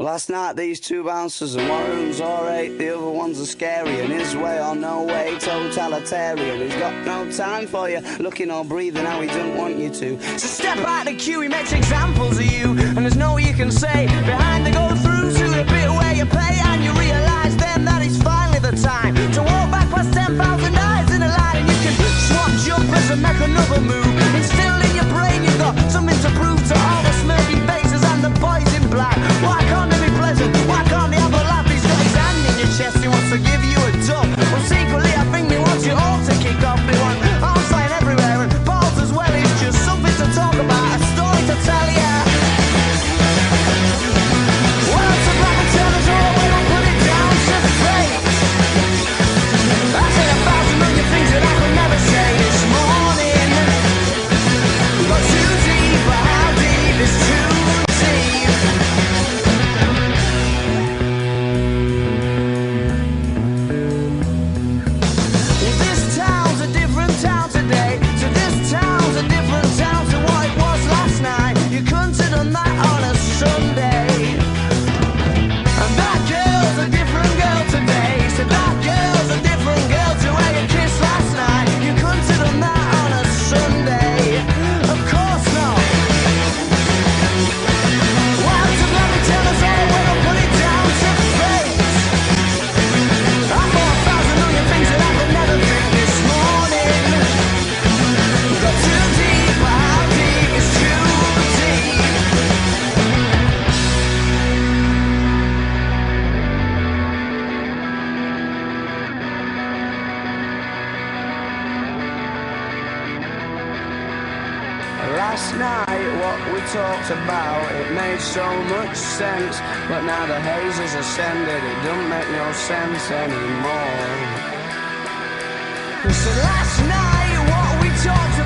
Last night these two bouncers and one room's alright, the other one's a scary and his way or no way, totalitarian. He's got no time for you, looking or breathing how he don't want you to. So step out the queue, he makes examples of you, and there's no you can say behind the gold. Last night, what we talked about, it made so much sense. But now the haze has ascended, it don't make no sense anymore. So last night, what we talked